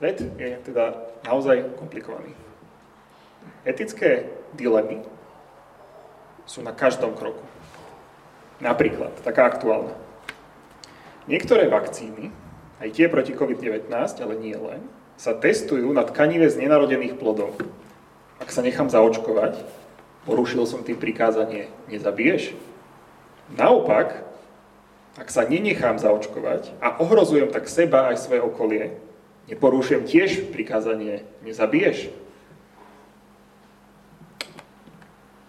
Svet je teda naozaj komplikovaný. Etické dilemy sú na každom kroku. Napríklad, taká aktuálna. Niektoré vakcíny, aj tie proti COVID-19, ale nie len, sa testujú na tkanive z nenarodených plodov. Ak sa nechám zaočkovať, porušil som tým prikázanie nezabiješ. Naopak, ak sa nenechám zaočkovať a ohrozujem tak seba aj svoje okolie, neporúšujem tiež prikázanie nezabiješ.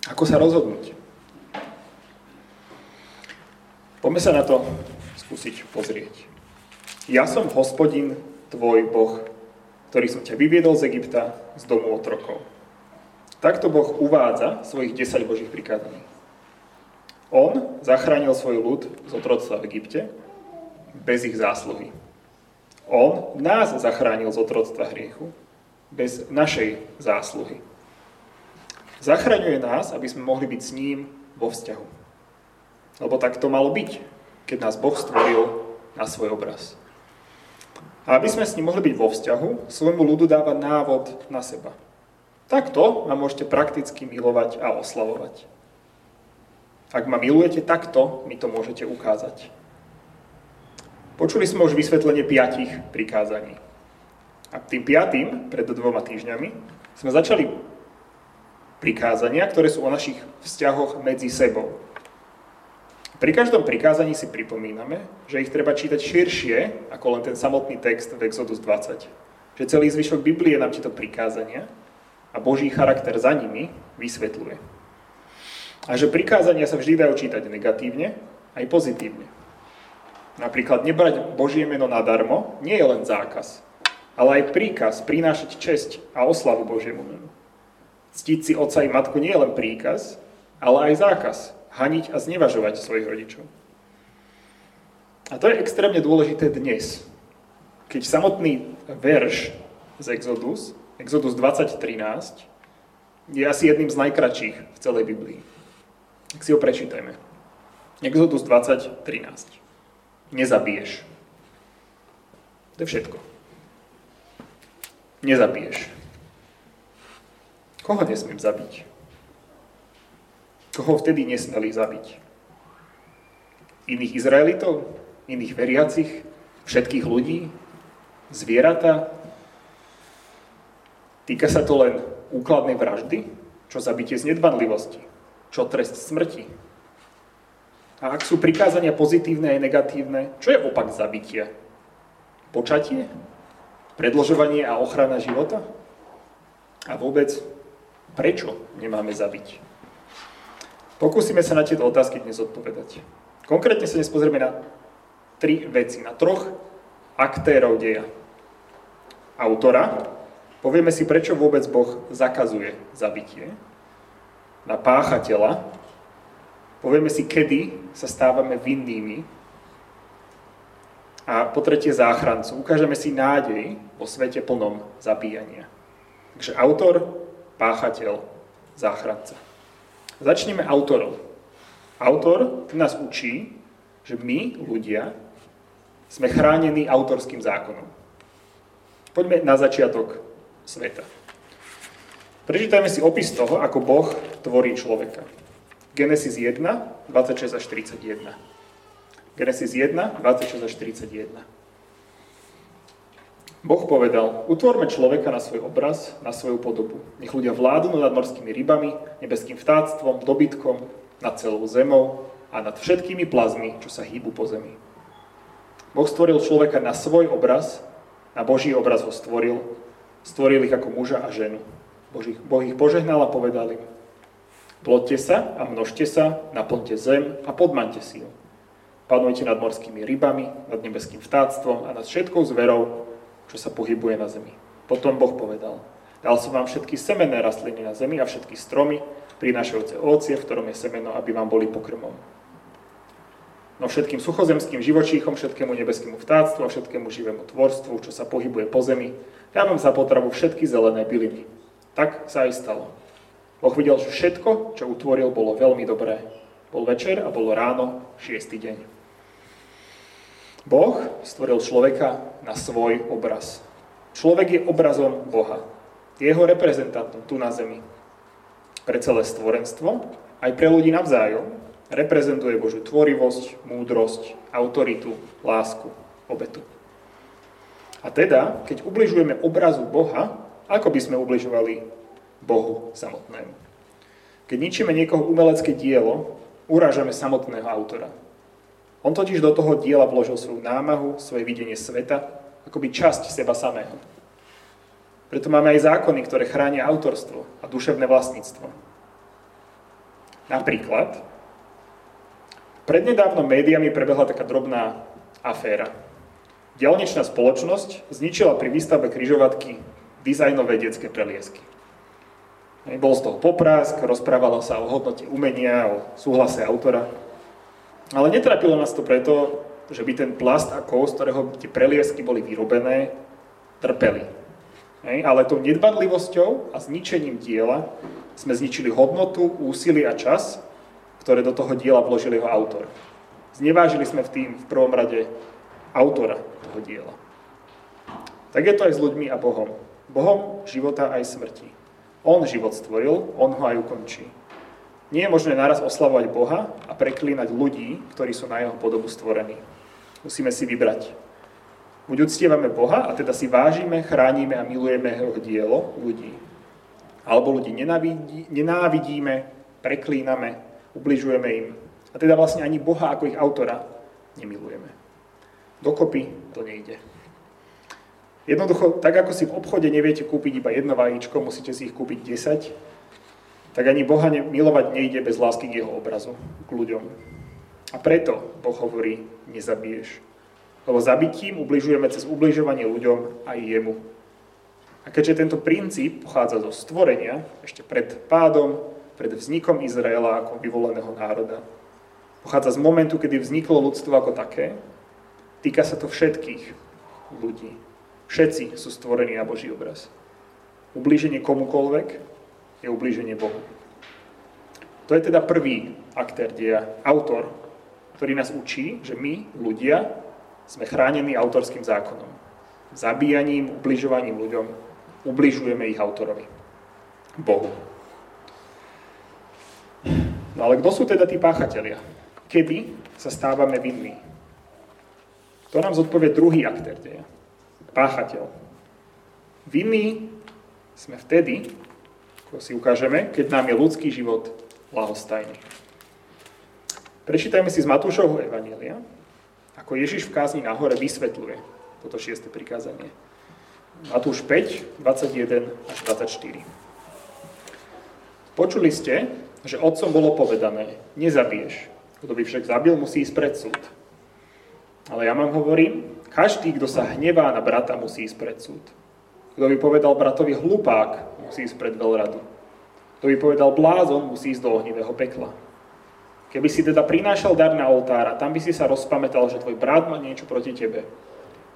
Ako sa rozhodnúť? Poďme sa na to skúsiť pozrieť. Ja som hospodin, tvoj Boh, ktorý som ťa vyviedol z Egypta, z domu otrokov. Takto Boh uvádza svojich 10 Božích prikázaní. On zachránil svoj ľud z otroctva v Egypte bez ich zásluhy. On nás zachránil z otroctva hriechu bez našej zásluhy. Zachraňuje nás, aby sme mohli byť s ním vo vzťahu. Lebo tak to malo byť, keď nás Boh stvoril na svoj obraz. A aby sme s ním mohli byť vo vzťahu, svojmu ľudu dáva návod na seba. Takto ma môžete prakticky milovať a oslavovať. Ak ma milujete takto, mi to môžete ukázať. Počuli sme už vysvetlenie piatich prikázaní. A tým piatým, pred dvoma týždňami, sme začali prikázania, ktoré sú o našich vzťahoch medzi sebou. Pri každom prikázaní si pripomíname, že ich treba čítať širšie ako len ten samotný text v Exodus 20. Že celý zvyšok Biblie nám tieto prikázania a Boží charakter za nimi vysvetľuje. A že prikázania sa vždy dajú čítať negatívne, aj pozitívne. Napríklad nebrať Božie meno nadarmo nie je len zákaz, ale aj príkaz prinášať česť a oslavu Božiemu menu. Ctiť si otca i matku nie je len príkaz, ale aj zákaz haniť a znevažovať svojich rodičov. A to je extrémne dôležité dnes, keď samotný verš z Exodus, Exodus 20.13, je asi jedným z najkračších v celej Biblii. Tak si ho prečítajme. Exodus 20, 13. Nezabiješ. To je všetko. Nezabiješ. Koho nesmiem zabiť? Koho vtedy nesmeli zabiť? Iných Izraelitov? Iných veriacich? Všetkých ľudí? Zvieratá? Týka sa to len úkladnej vraždy? Čo zabitie z nedbanlivosti? čo trest smrti. A ak sú prikázania pozitívne aj negatívne, čo je opak zabitia? Počatie? Predložovanie a ochrana života? A vôbec, prečo nemáme zabiť? Pokúsime sa na tieto otázky dnes odpovedať. Konkrétne sa dnes pozrieme na tri veci, na troch aktérov deja. Autora, povieme si, prečo vôbec Boh zakazuje zabitie na páchateľa, povieme si, kedy sa stávame vinnými a po tretie záchrancu. Ukážeme si nádej vo svete plnom zabíjania. Takže autor, páchateľ, záchranca. Začneme autorom. Autor nás učí, že my, ľudia, sme chránení autorským zákonom. Poďme na začiatok sveta. Prečítajme si opis toho, ako Boh tvorí človeka. Genesis 1, 26 až 31. Genesis 1, 26 až 31. Boh povedal, utvorme človeka na svoj obraz, na svoju podobu. Nech ľudia vládnu nad morskými rybami, nebeským vtáctvom, dobytkom, nad celou zemou a nad všetkými plazmy, čo sa hýbu po zemi. Boh stvoril človeka na svoj obraz, na Boží obraz ho stvoril, stvoril ich ako muža a ženu. Boh ich požehnal a povedal im, plodte sa a množte sa, naplňte zem a podmante si ju. Panujte nad morskými rybami, nad nebeským vtáctvom a nad všetkou zverou, čo sa pohybuje na zemi. Potom Boh povedal, dal som vám všetky semenné rastliny na zemi a všetky stromy, prinášajúce ovocie, v ktorom je semeno, aby vám boli pokrmom. No všetkým suchozemským živočíchom, všetkému nebeskému vtáctvu a všetkému živému tvorstvu, čo sa pohybuje po zemi, dávam za potravu všetky zelené byliny. Tak sa aj stalo. Boh videl, že všetko, čo utvoril, bolo veľmi dobré. Bol večer a bolo ráno, šiestý deň. Boh stvoril človeka na svoj obraz. Človek je obrazom Boha. Je jeho reprezentantom tu na zemi. Pre celé stvorenstvo, aj pre ľudí navzájom. Reprezentuje Božiu tvorivosť, múdrosť, autoritu, lásku, obetu. A teda, keď ubližujeme obrazu Boha, ako by sme ubližovali Bohu samotnému? Keď ničíme niekoho umelecké dielo, urážame samotného autora. On totiž do toho diela vložil svoju námahu, svoje videnie sveta, akoby časť seba samého. Preto máme aj zákony, ktoré chránia autorstvo a duševné vlastníctvo. Napríklad, prednedávno médiami prebehla taká drobná aféra. Dialnečná spoločnosť zničila pri výstave kryžovatky dizajnové detské preliesky. Bol z toho poprask, rozprávalo sa o hodnote umenia, o súhlase autora. Ale netrapilo nás to preto, že by ten plast a kov, z ktorého tie preliesky boli vyrobené, trpeli. Hej, ale tou nedbanlivosťou a zničením diela sme zničili hodnotu, úsilie a čas, ktoré do toho diela vložil jeho autor. Znevážili sme v tým v prvom rade autora toho diela. Tak je to aj s ľuďmi a Bohom. Bohom života aj smrti. On život stvoril, on ho aj ukončí. Nie je možné naraz oslavovať Boha a preklínať ľudí, ktorí sú na jeho podobu stvorení. Musíme si vybrať. Buď uctievame Boha a teda si vážime, chránime a milujeme jeho dielo ľudí. Alebo ľudí nenávidí, nenávidíme, preklíname, ubližujeme im. A teda vlastne ani Boha ako ich autora nemilujeme. Dokopy to nejde. Jednoducho, tak ako si v obchode neviete kúpiť iba jedno vajíčko, musíte si ich kúpiť 10, tak ani Boha milovať nejde bez lásky k jeho obrazu, k ľuďom. A preto Boh hovorí, nezabiješ. Lebo zabitím ubližujeme cez ubližovanie ľuďom aj jemu. A keďže tento princíp pochádza zo stvorenia, ešte pred pádom, pred vznikom Izraela ako vyvoleného národa, pochádza z momentu, kedy vzniklo ľudstvo ako také, týka sa to všetkých ľudí. Všetci sú stvorení na Boží obraz. Ublíženie komukolvek je ublíženie Bohu. To je teda prvý aktér deja, autor ktorý nás učí, že my, ľudia, sme chránení autorským zákonom. Zabíjaním, ubližovaním ľuďom ubližujeme ich autorovi. Bohu. No ale kto sú teda tí páchatelia? Kedy sa stávame vinní? To nám zodpovie druhý aktér deja. Páchateľ. Vinní sme vtedy, ako si ukážeme, keď nám je ľudský život lahostajný. Prečítajme si z Matúšovho Evanielia, ako Ježiš v kázni na hore vysvetľuje toto šieste prikázanie. Matúš 5, 21 až 24. Počuli ste, že otcom bolo povedané, nezabiješ. Kto by však zabil, musí ísť pred súd. Ale ja vám hovorím, každý, kto sa hnevá na brata, musí ísť pred súd. Kto by povedal bratovi hlupák, musí ísť pred veľradu. Kto by povedal blázon, musí ísť do ohnivého pekla. Keby si teda prinášal dar na oltár a tam by si sa rozpamätal, že tvoj brat má niečo proti tebe,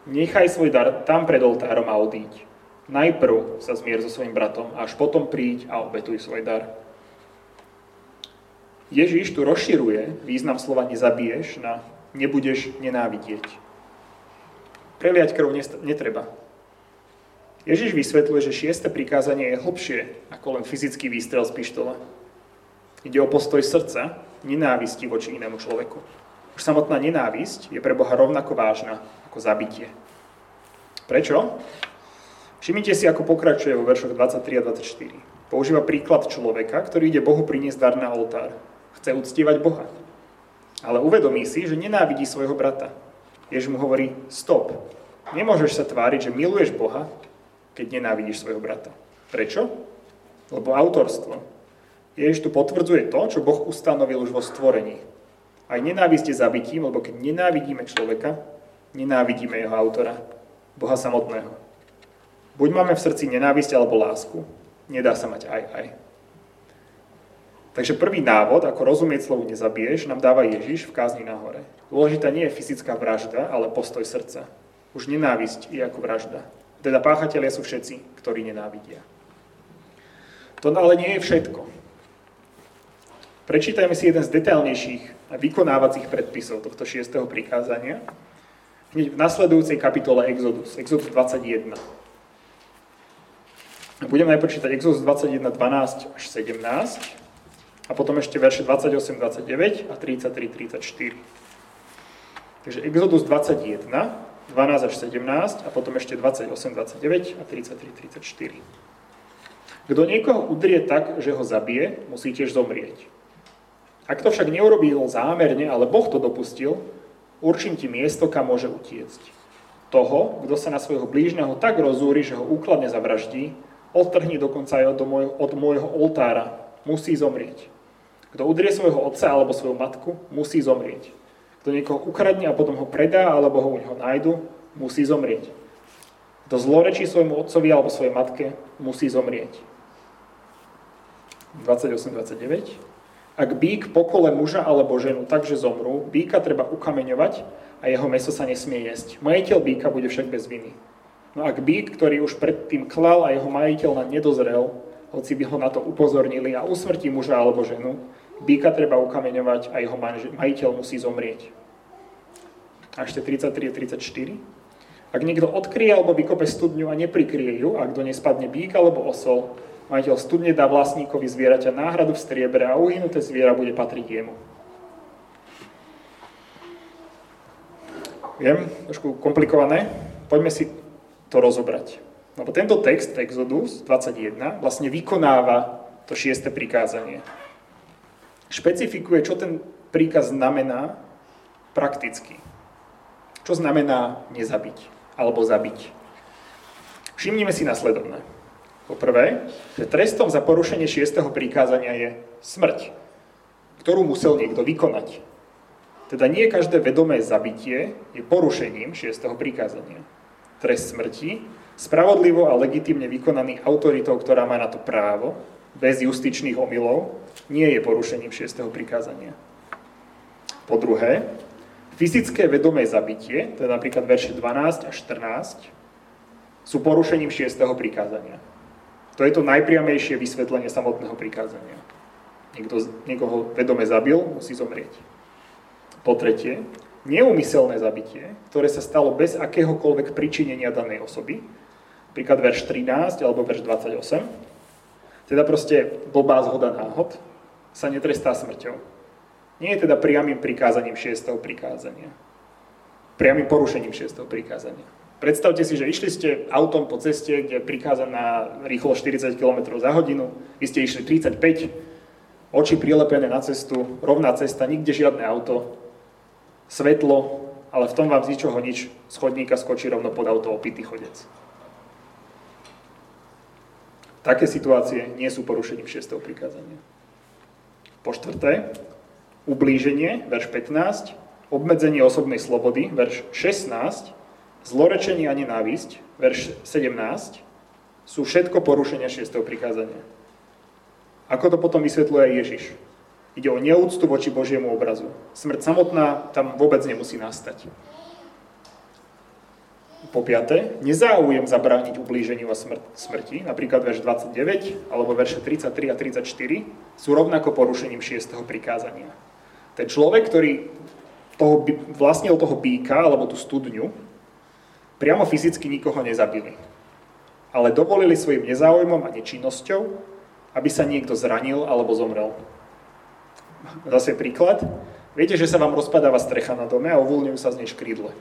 nechaj svoj dar tam pred oltárom a odíď. Najprv sa zmier so svojim bratom, až potom príď a obetuj svoj dar. Ježiš tu rozširuje význam slova nezabiješ na nebudeš nenávidieť. Preliať krv netreba. Ježiš vysvetľuje, že šieste prikázanie je hlbšie ako len fyzický výstrel z pištola. Ide o postoj srdca, nenávisti voči inému človeku. Už samotná nenávisť je pre Boha rovnako vážna ako zabitie. Prečo? Všimnite si, ako pokračuje vo veršoch 23 a 24. Používa príklad človeka, ktorý ide Bohu priniesť dar na oltár. Chce uctievať Boha. Ale uvedomí si, že nenávidí svojho brata. Jež mu hovorí, stop. Nemôžeš sa tváriť, že miluješ Boha, keď nenávidíš svojho brata. Prečo? Lebo autorstvo, Ježiš tu potvrdzuje to, čo Boh ustanovil už vo stvorení. Aj nenávisť je zabitím, lebo keď nenávidíme človeka, nenávidíme jeho autora, Boha samotného. Buď máme v srdci nenávisť alebo lásku, nedá sa mať aj aj. Takže prvý návod, ako rozumieť slovu nezabiješ, nám dáva Ježiš v kázni na hore. Dôležitá nie je fyzická vražda, ale postoj srdca. Už nenávisť je ako vražda. Teda páchatelia sú všetci, ktorí nenávidia. To ale nie je všetko. Prečítajme si jeden z detailnejších vykonávacích predpisov tohto šiestého prikázania hneď v nasledujúcej kapitole Exodus, Exodus 21. Budem najprv čítať Exodus 21, 12 až 17 a potom ešte verše 28, 29 a 33, 34. Takže Exodus 21, 12 až 17 a potom ešte 28, 29 a 33, 34. Kto niekoho udrie tak, že ho zabije, musí tiež zomrieť. Ak to však neurobil zámerne, ale Boh to dopustil, určím ti miesto, kam môže utiecť. Toho, kto sa na svojho blížneho tak rozúri, že ho úkladne zavraždí, odtrhni dokonca aj od môjho, od môjho oltára, musí zomrieť. Kto udrie svojho otca alebo svoju matku, musí zomrieť. Kto niekoho ukradne a potom ho predá alebo ho u neho nájdu, musí zomrieť. Kto zlorečí svojmu otcovi alebo svojej matke, musí zomrieť. 28-29. Ak bík pokole muža alebo ženu takže zomrú, býka treba ukameňovať a jeho meso sa nesmie jesť. Majiteľ býka bude však bez viny. No ak bík, ktorý už predtým klal a jeho majiteľ na nedozrel, hoci by ho na to upozornili a usmrtí muža alebo ženu, býka treba ukameňovať a jeho majiteľ musí zomrieť. A ešte 33 a 34. Ak niekto odkrie alebo vykope studňu a neprikrie ju, ak do nej spadne bík alebo osol, Majiteľ studne dá vlastníkovi zvieraťa náhradu v striebre a uhynuté zviera bude patriť jemu. Viem, trošku komplikované. Poďme si to rozobrať. Lebo tento text, Exodus 21, vlastne vykonáva to šieste prikázanie. Špecifikuje, čo ten príkaz znamená prakticky. Čo znamená nezabiť alebo zabiť. Všimnime si nasledovné. Poprvé, že trestom za porušenie šiestého prikázania je smrť, ktorú musel niekto vykonať. Teda nie každé vedomé zabitie je porušením šiestého prikázania. Trest smrti, spravodlivo a legitimne vykonaný autoritou, ktorá má na to právo, bez justičných omylov, nie je porušením šiestého prikázania. Po druhé, fyzické vedomé zabitie, teda napríklad verše 12 a 14, sú porušením šiestého prikázania. To je to najpriamejšie vysvetlenie samotného prikázania. Niekto niekoho vedome zabil, musí zomrieť. Po tretie, neumyselné zabitie, ktoré sa stalo bez akéhokoľvek pričinenia danej osoby, príklad verš 13 alebo verš 28, teda proste blbá zhoda náhod, sa netrestá smrťou. Nie je teda priamým prikázaním 6. prikázania. Priamým porušením 6. prikázania. Predstavte si, že išli ste autom po ceste, kde je prikázaná rýchlo 40 km za hodinu, vy ste išli 35, oči prilepené na cestu, rovná cesta, nikde žiadne auto, svetlo, ale v tom vám z ničoho nič z chodníka skočí rovno pod auto opitý chodec. Také situácie nie sú porušením 6. prikázania. Po štvrté, ublíženie, verš 15, obmedzenie osobnej slobody, verš 16, Zlorečenie a nenávisť, verš 17, sú všetko porušenia 6. prikázania. Ako to potom vysvetľuje Ježiš? Ide o neúctu voči Božiemu obrazu. Smrť samotná tam vôbec nemusí nastať. Po piaté, nezáujem zabrániť ublíženiu a smr- smrti, napríklad verš 29 alebo verše 33 a 34, sú rovnako porušením 6. prikázania. Ten človek, ktorý toho, vlastnil toho býka alebo tú studňu, Priamo fyzicky nikoho nezabili, ale dovolili svojim nezáujmom a nečinnosťou, aby sa niekto zranil alebo zomrel. Zase príklad. Viete, že sa vám rozpadáva strecha na dome a uvoľňujú sa z nej škrídle.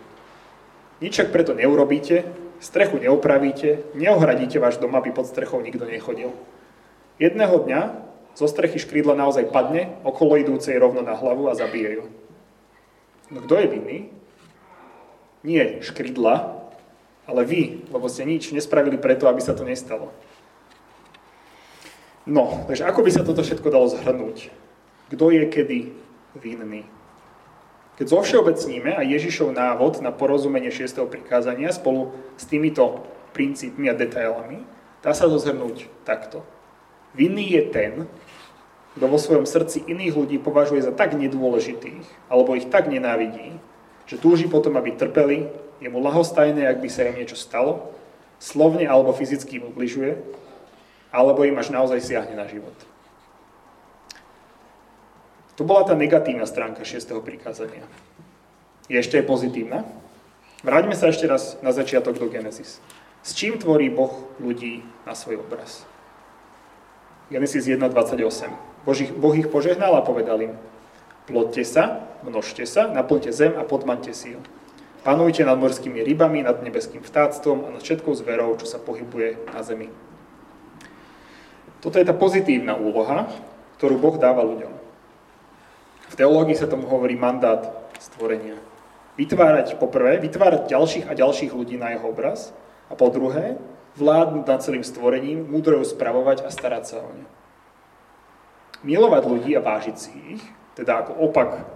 Nič však preto neurobíte, strechu neopravíte, neohradíte váš dom, aby pod strechou nikto nechodil. Jedného dňa zo strechy škrídla naozaj padne, okolo idúcej rovno na hlavu a zabije ju. No kto je vinný? Nie škrídla, ale vy, lebo ste nič nespravili preto, aby sa to nestalo. No, takže ako by sa toto všetko dalo zhrnúť? Kto je kedy vinný? Keď zovšeobecníme a Ježišov návod na porozumenie 6. prikázania spolu s týmito princípmi a detailami, dá sa zhrnúť takto. Vinný je ten, kto vo svojom srdci iných ľudí považuje za tak nedôležitých, alebo ich tak nenávidí, že túži potom, aby trpeli je mu lahostajné, ak by sa im niečo stalo, slovne alebo fyzicky im ubližuje, alebo im až naozaj siahne na život. To bola tá negatívna stránka 6. prikázania. Je ešte aj pozitívna? Vráťme sa ešte raz na začiatok do Genesis. S čím tvorí Boh ľudí na svoj obraz? Genesis 1.28. Boh ich požehnal a povedal im, plodte sa, množte sa, naplňte zem a podmante si ju. Panujte nad morskými rybami, nad nebeským vtáctvom a nad všetkou zverou, čo sa pohybuje na zemi. Toto je tá pozitívna úloha, ktorú Boh dáva ľuďom. V teológii sa tomu hovorí mandát stvorenia. Vytvárať poprvé, vytvárať ďalších a ďalších ľudí na jeho obraz a po druhé, vládnuť nad celým stvorením, múdro ju spravovať a starať sa o ne. Milovať ľudí a vážiť si ich, teda ako opak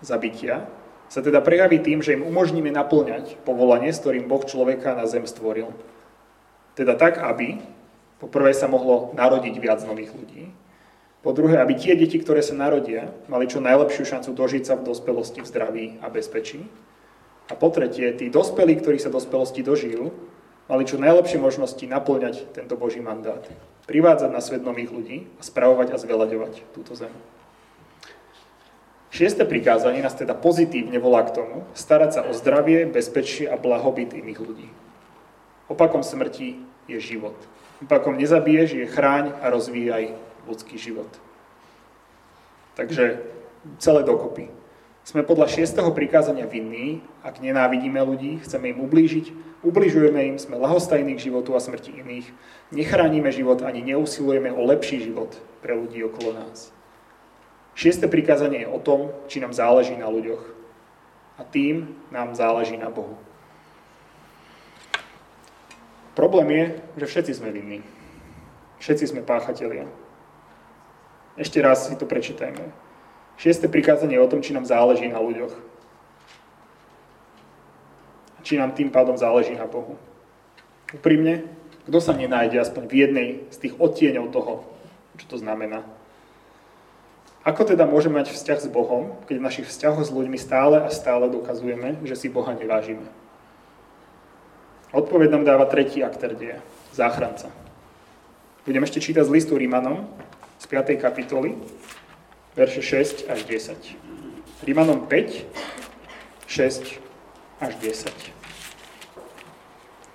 zabitia, sa teda prejaví tým, že im umožníme naplňať povolanie, s ktorým Boh človeka na zem stvoril. Teda tak, aby po prvé sa mohlo narodiť viac nových ľudí, po druhé, aby tie deti, ktoré sa narodia, mali čo najlepšiu šancu dožiť sa v dospelosti v zdraví a bezpečí. A po tretie, tí dospelí, ktorí sa dospelosti dožijú, mali čo najlepšie možnosti naplňať tento Boží mandát. Privádzať na svet nových ľudí a spravovať a zveľaďovať túto zem. Šieste prikázanie nás teda pozitívne volá k tomu, starať sa o zdravie, bezpečie a blahobyt iných ľudí. Opakom smrti je život. Opakom nezabiješ je chráň a rozvíjaj ľudský život. Takže celé dokopy. Sme podľa šiestého prikázania vinní, ak nenávidíme ľudí, chceme im ublížiť, ubližujeme im, sme lahostajní k životu a smrti iných, nechránime život ani neusilujeme o lepší život pre ľudí okolo nás. Šieste prikázanie je o tom, či nám záleží na ľuďoch. A tým nám záleží na Bohu. Problém je, že všetci sme vinní. Všetci sme páchatelia. Ešte raz si to prečítajme. Šieste prikázanie je o tom, či nám záleží na ľuďoch. Či nám tým pádom záleží na Bohu. Úprimne, kto sa nenájde aspoň v jednej z tých odtieňov toho, čo to znamená. Ako teda môžeme mať vzťah s Bohom, keď v našich vzťahoch s ľuďmi stále a stále dokazujeme, že si Boha nevážime? Odpoveď nám dáva tretí aktér deje, záchranca. Budem ešte čítať z listu Rímanom, z 5. kapitoly, verše 6 až 10. Rímanom 5, 6 až 10.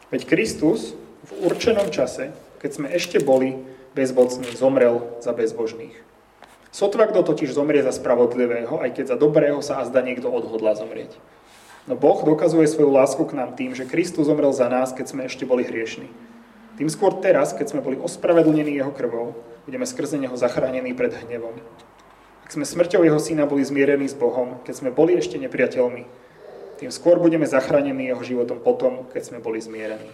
Veď Kristus v určenom čase, keď sme ešte boli bezmocní, zomrel za bezbožných. Sotva kto totiž zomrie za spravodlivého, aj keď za dobrého sa azda niekto odhodla zomrieť. No Boh dokazuje svoju lásku k nám tým, že Kristus zomrel za nás, keď sme ešte boli hriešni. Tým skôr teraz, keď sme boli ospravedlnení jeho krvou, budeme skrze neho zachránení pred hnevom. Ak sme smrťou jeho syna boli zmierení s Bohom, keď sme boli ešte nepriateľmi, tým skôr budeme zachránení jeho životom potom, keď sme boli zmierení.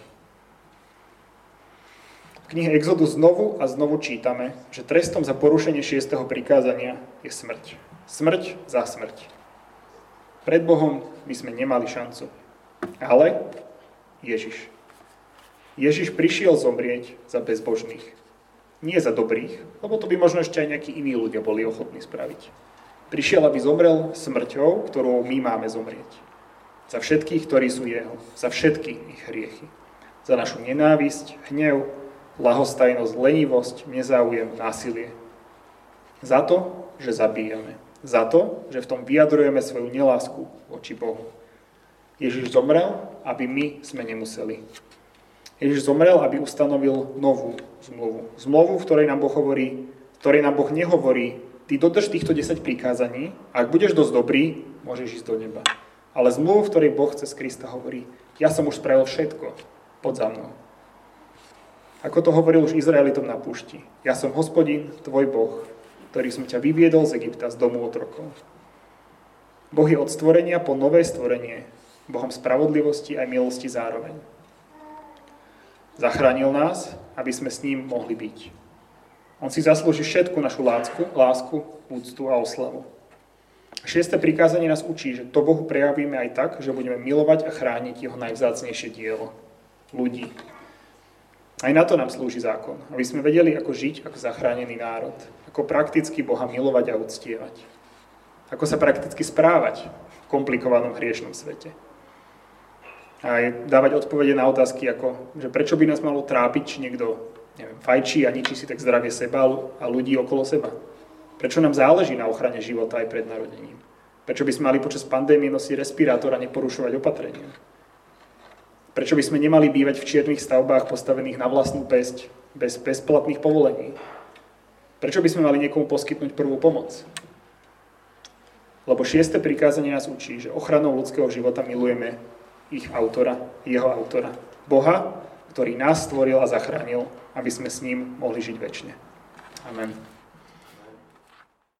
V knihe Exodus znovu a znovu čítame, že trestom za porušenie šiestého prikázania je smrť. Smrť za smrť. Pred Bohom by sme nemali šancu. Ale Ježiš. Ježiš prišiel zomrieť za bezbožných nie za dobrých, lebo to by možno ešte aj nejakí iní ľudia boli ochotní spraviť. Prišiel, aby zomrel smrťou, ktorou my máme zomrieť. Za všetkých, ktorí sú jeho. Za všetky ich hriechy. Za našu nenávisť, hnev, lahostajnosť, lenivosť, nezáujem, násilie. Za to, že zabíjame. Za to, že v tom vyjadrujeme svoju nelásku voči Bohu. Ježiš zomrel, aby my sme nemuseli. Ježiš zomrel, aby ustanovil novú zmluvu. Zmluvu, v ktorej nám Boh hovorí, v ktorej nám Boh nehovorí, ty dodrž týchto 10 prikázaní, a ak budeš dosť dobrý, môžeš ísť do neba. Ale zmluvu, v ktorej Boh cez Krista hovorí, ja som už spravil všetko, pod za mnou. Ako to hovoril už Izraelitom na púšti. Ja som hospodin, tvoj Boh, ktorý som ťa vyviedol z Egypta, z domu otrokov. Boh je od stvorenia po nové stvorenie, Bohom spravodlivosti aj milosti zároveň. Zachránil nás, aby sme s ním mohli byť. On si zaslúži všetku našu lásku, lásku úctu a oslavu. Šiesté prikázanie nás učí, že to Bohu prejavíme aj tak, že budeme milovať a chrániť jeho najvzácnejšie dielo, ľudí. Aj na to nám slúži zákon, aby sme vedeli, ako žiť ako zachránený národ, ako prakticky Boha milovať a uctievať. Ako sa prakticky správať v komplikovanom hriešnom svete aj dávať odpovede na otázky, ako, že prečo by nás malo trápiť, či niekto neviem, fajčí a ničí si tak zdravie seba a ľudí okolo seba. Prečo nám záleží na ochrane života aj pred narodením? Prečo by sme mali počas pandémie nosiť respirátor a neporušovať opatrenia? Prečo by sme nemali bývať v čiernych stavbách postavených na vlastnú pesť, bez bezplatných povolení? Prečo by sme mali niekomu poskytnúť prvú pomoc? Lebo šieste prikázanie nás učí, že ochranou ľudského života milujeme ich autora, jeho autora. Boha, ktorý nás stvoril a zachránil, aby sme s ním mohli žiť väčšine. Amen.